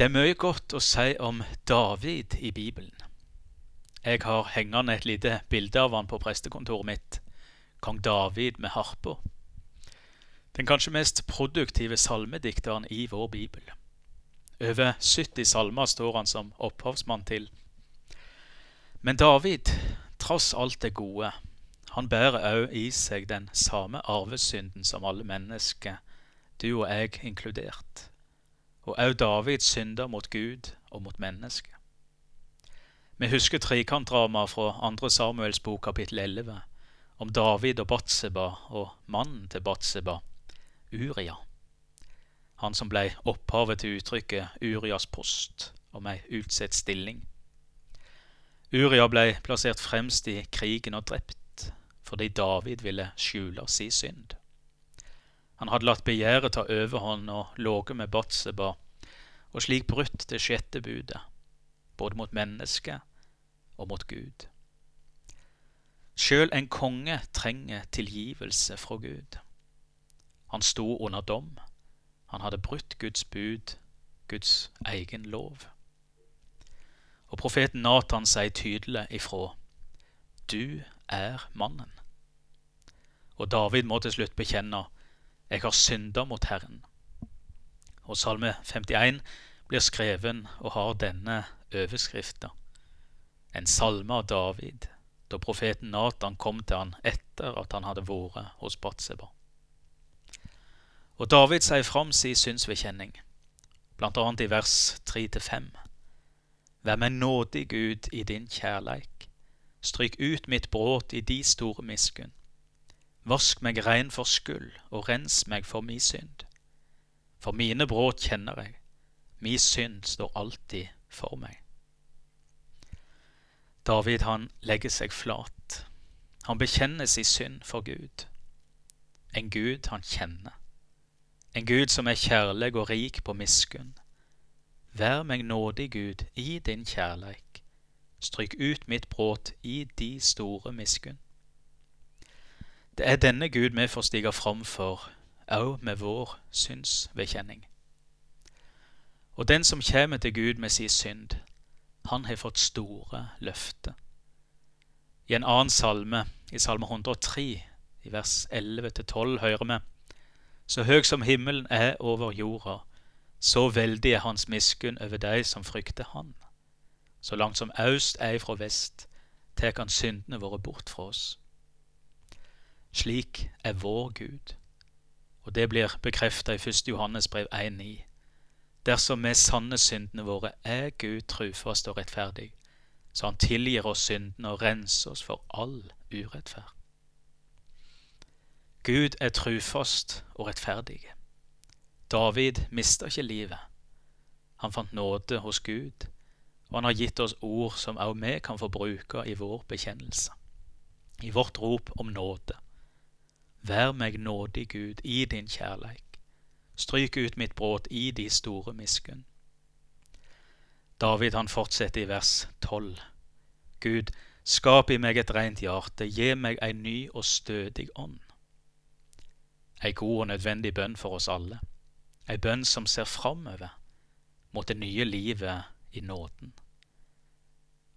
Det er mye godt å si om David i Bibelen. Jeg har hengende et lite bilde av han på prestekontoret mitt, kong David med harpa. Den kanskje mest produktive salmedikteren i vår bibel. Over 70 salmer står han som opphavsmann til. Men David, tross alt det gode, han bærer òg i seg den samme arvesynden som alle mennesker, du og jeg inkludert. Og òg Davids synder mot Gud og mot mennesket. Vi husker trekantdramaet fra 2. Samuels bok kapittel 11 om David og Batseba og mannen til Batseba, Uria. Han som ble opphavet til uttrykket Urias post om ei utsett stilling. Uria ble plassert fremst i krigen og drept fordi David ville skjule si synd. Han hadde latt begjæret ta overhånd og ligget med Batseba, og slik brutt det sjette budet, både mot mennesket og mot Gud. Sjøl en konge trenger tilgivelse fra Gud. Han sto under dom. Han hadde brutt Guds bud, Guds egen lov. Og profeten Nathan sier tydelig ifra Du er mannen. Og David må til slutt bekjenne Jeg har synda mot Herren. Og Salme 51 blir skreven og har denne overskrifta. En salme av David, da profeten Nathan kom til han etter at han hadde vært hos Batseba. Og David sier fram si synsvedkjenning, annet i vers 3-5. Vær meg nådig, Gud, i din kjærleik. Stryk ut mitt bråt i de store miskunn. Vask meg rein for skyld, og rens meg for mi synd. For mine bråt kjenner jeg, mi synd står alltid for meg. David han legger seg flat. Han bekjenner sin synd for Gud. En Gud han kjenner. En Gud som er kjærlig og rik på miskunn. Vær meg nådig, Gud, i din kjærleik. Stryk ut mitt bråt i de store miskunn. Det er denne Gud vi får stige fram for, òg med vår synsvedkjenning. Og den som kommer til Gud med sin synd, han har fått store løfter. I en annen salme, i salme 103, i vers 11-12, hører vi Så høg som himmelen er over jorda, så veldig er hans miskunn over de som frykter Han. Så langt som aust er fra vest, tek han syndene våre bort fra oss. Slik er vår Gud, og det blir bekrefta i 1. Johannes brev 1,9. Dersom vi sanne syndene våre, er Gud trufast og rettferdig, så han tilgir oss syndene og renser oss for all urettferd. Gud er trufast og rettferdig. David mista ikke livet. Han fant nåde hos Gud, og han har gitt oss ord som også vi kan få bruke i vår bekjennelse, i vårt rop om nåde. Vær meg nådig, Gud, i din kjærleik. Stryk ut mitt bråt i de store miskunn. David han fortsetter i vers 12. Gud, skap i meg et rent hjerte, gi meg ei ny og stødig ånd. Ei god og nødvendig bønn for oss alle. Ei bønn som ser framover mot det nye livet i nåden.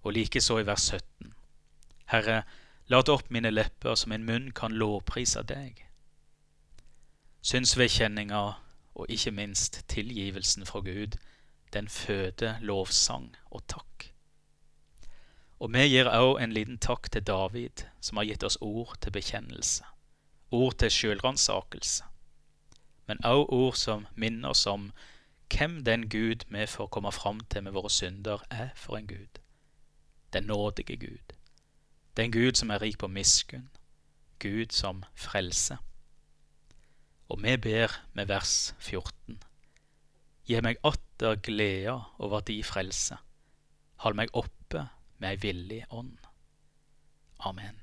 Og likeså i vers 17. Herre, lat opp mine lepper så min munn kan lovprise deg. Synsvedkjenninga og ikke minst tilgivelsen fra Gud, den føder lovsang og takk. Og vi gir òg en liten takk til David, som har gitt oss ord til bekjennelse, ord til sjølransakelse, men òg ord som minner oss om hvem den Gud vi får komme fram til med våre synder, er for en Gud. Den nådige Gud. Den Gud som er rik på miskunn. Gud som frelse. Og vi ber med vers 14. Gi meg atter gleda over di frelse. Hold meg oppe med ei villig ånd. Amen.